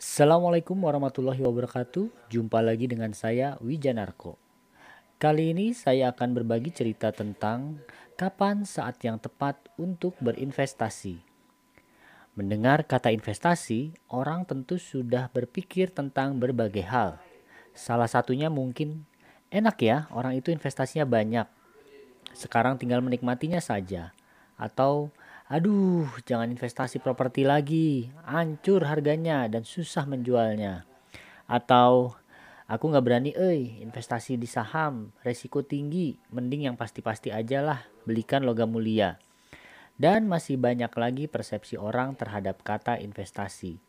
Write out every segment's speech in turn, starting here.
Assalamualaikum warahmatullahi wabarakatuh. Jumpa lagi dengan saya Wijanarko. Kali ini saya akan berbagi cerita tentang kapan saat yang tepat untuk berinvestasi. Mendengar kata investasi, orang tentu sudah berpikir tentang berbagai hal. Salah satunya mungkin enak ya, orang itu investasinya banyak. Sekarang tinggal menikmatinya saja. Atau Aduh, jangan investasi properti lagi, hancur harganya dan susah menjualnya. Atau aku nggak berani, eh investasi di saham, resiko tinggi, mending yang pasti-pasti aja lah, belikan logam mulia. Dan masih banyak lagi persepsi orang terhadap kata investasi.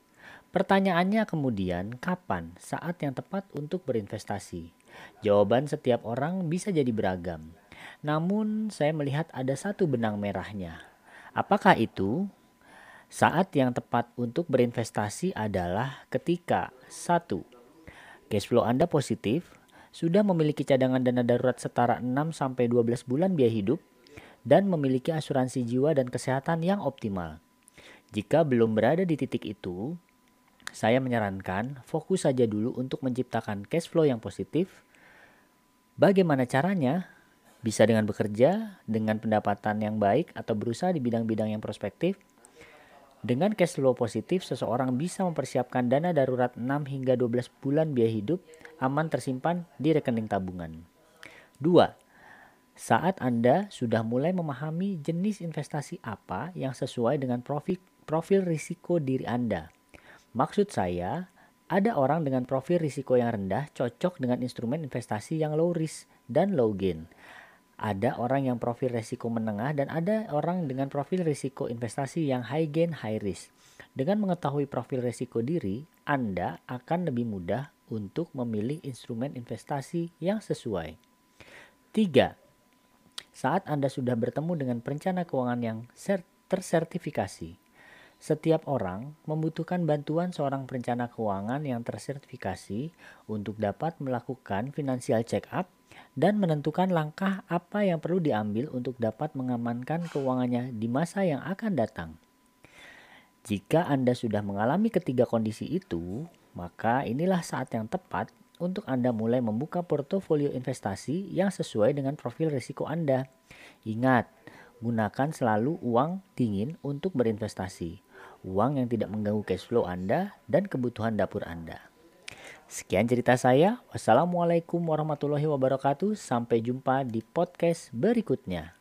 Pertanyaannya kemudian, kapan saat yang tepat untuk berinvestasi? Jawaban setiap orang bisa jadi beragam. Namun, saya melihat ada satu benang merahnya, Apakah itu? Saat yang tepat untuk berinvestasi adalah ketika satu Cash flow Anda positif, sudah memiliki cadangan dana darurat setara 6 sampai 12 bulan biaya hidup dan memiliki asuransi jiwa dan kesehatan yang optimal. Jika belum berada di titik itu, saya menyarankan fokus saja dulu untuk menciptakan cash flow yang positif. Bagaimana caranya? Bisa dengan bekerja, dengan pendapatan yang baik, atau berusaha di bidang-bidang yang prospektif. Dengan cash flow positif, seseorang bisa mempersiapkan dana darurat 6 hingga 12 bulan biaya hidup aman tersimpan di rekening tabungan. 2. Saat Anda sudah mulai memahami jenis investasi apa yang sesuai dengan profil, profil risiko diri Anda. Maksud saya, ada orang dengan profil risiko yang rendah cocok dengan instrumen investasi yang low risk dan low gain ada orang yang profil risiko menengah dan ada orang dengan profil risiko investasi yang high gain high risk. Dengan mengetahui profil risiko diri, Anda akan lebih mudah untuk memilih instrumen investasi yang sesuai. 3. Saat Anda sudah bertemu dengan perencana keuangan yang tersertifikasi, setiap orang membutuhkan bantuan seorang perencana keuangan yang tersertifikasi untuk dapat melakukan financial check up dan menentukan langkah apa yang perlu diambil untuk dapat mengamankan keuangannya di masa yang akan datang. Jika Anda sudah mengalami ketiga kondisi itu, maka inilah saat yang tepat untuk Anda mulai membuka portofolio investasi yang sesuai dengan profil risiko Anda. Ingat, gunakan selalu uang dingin untuk berinvestasi uang yang tidak mengganggu cash flow Anda dan kebutuhan dapur Anda. Sekian cerita saya. Wassalamualaikum warahmatullahi wabarakatuh. Sampai jumpa di podcast berikutnya.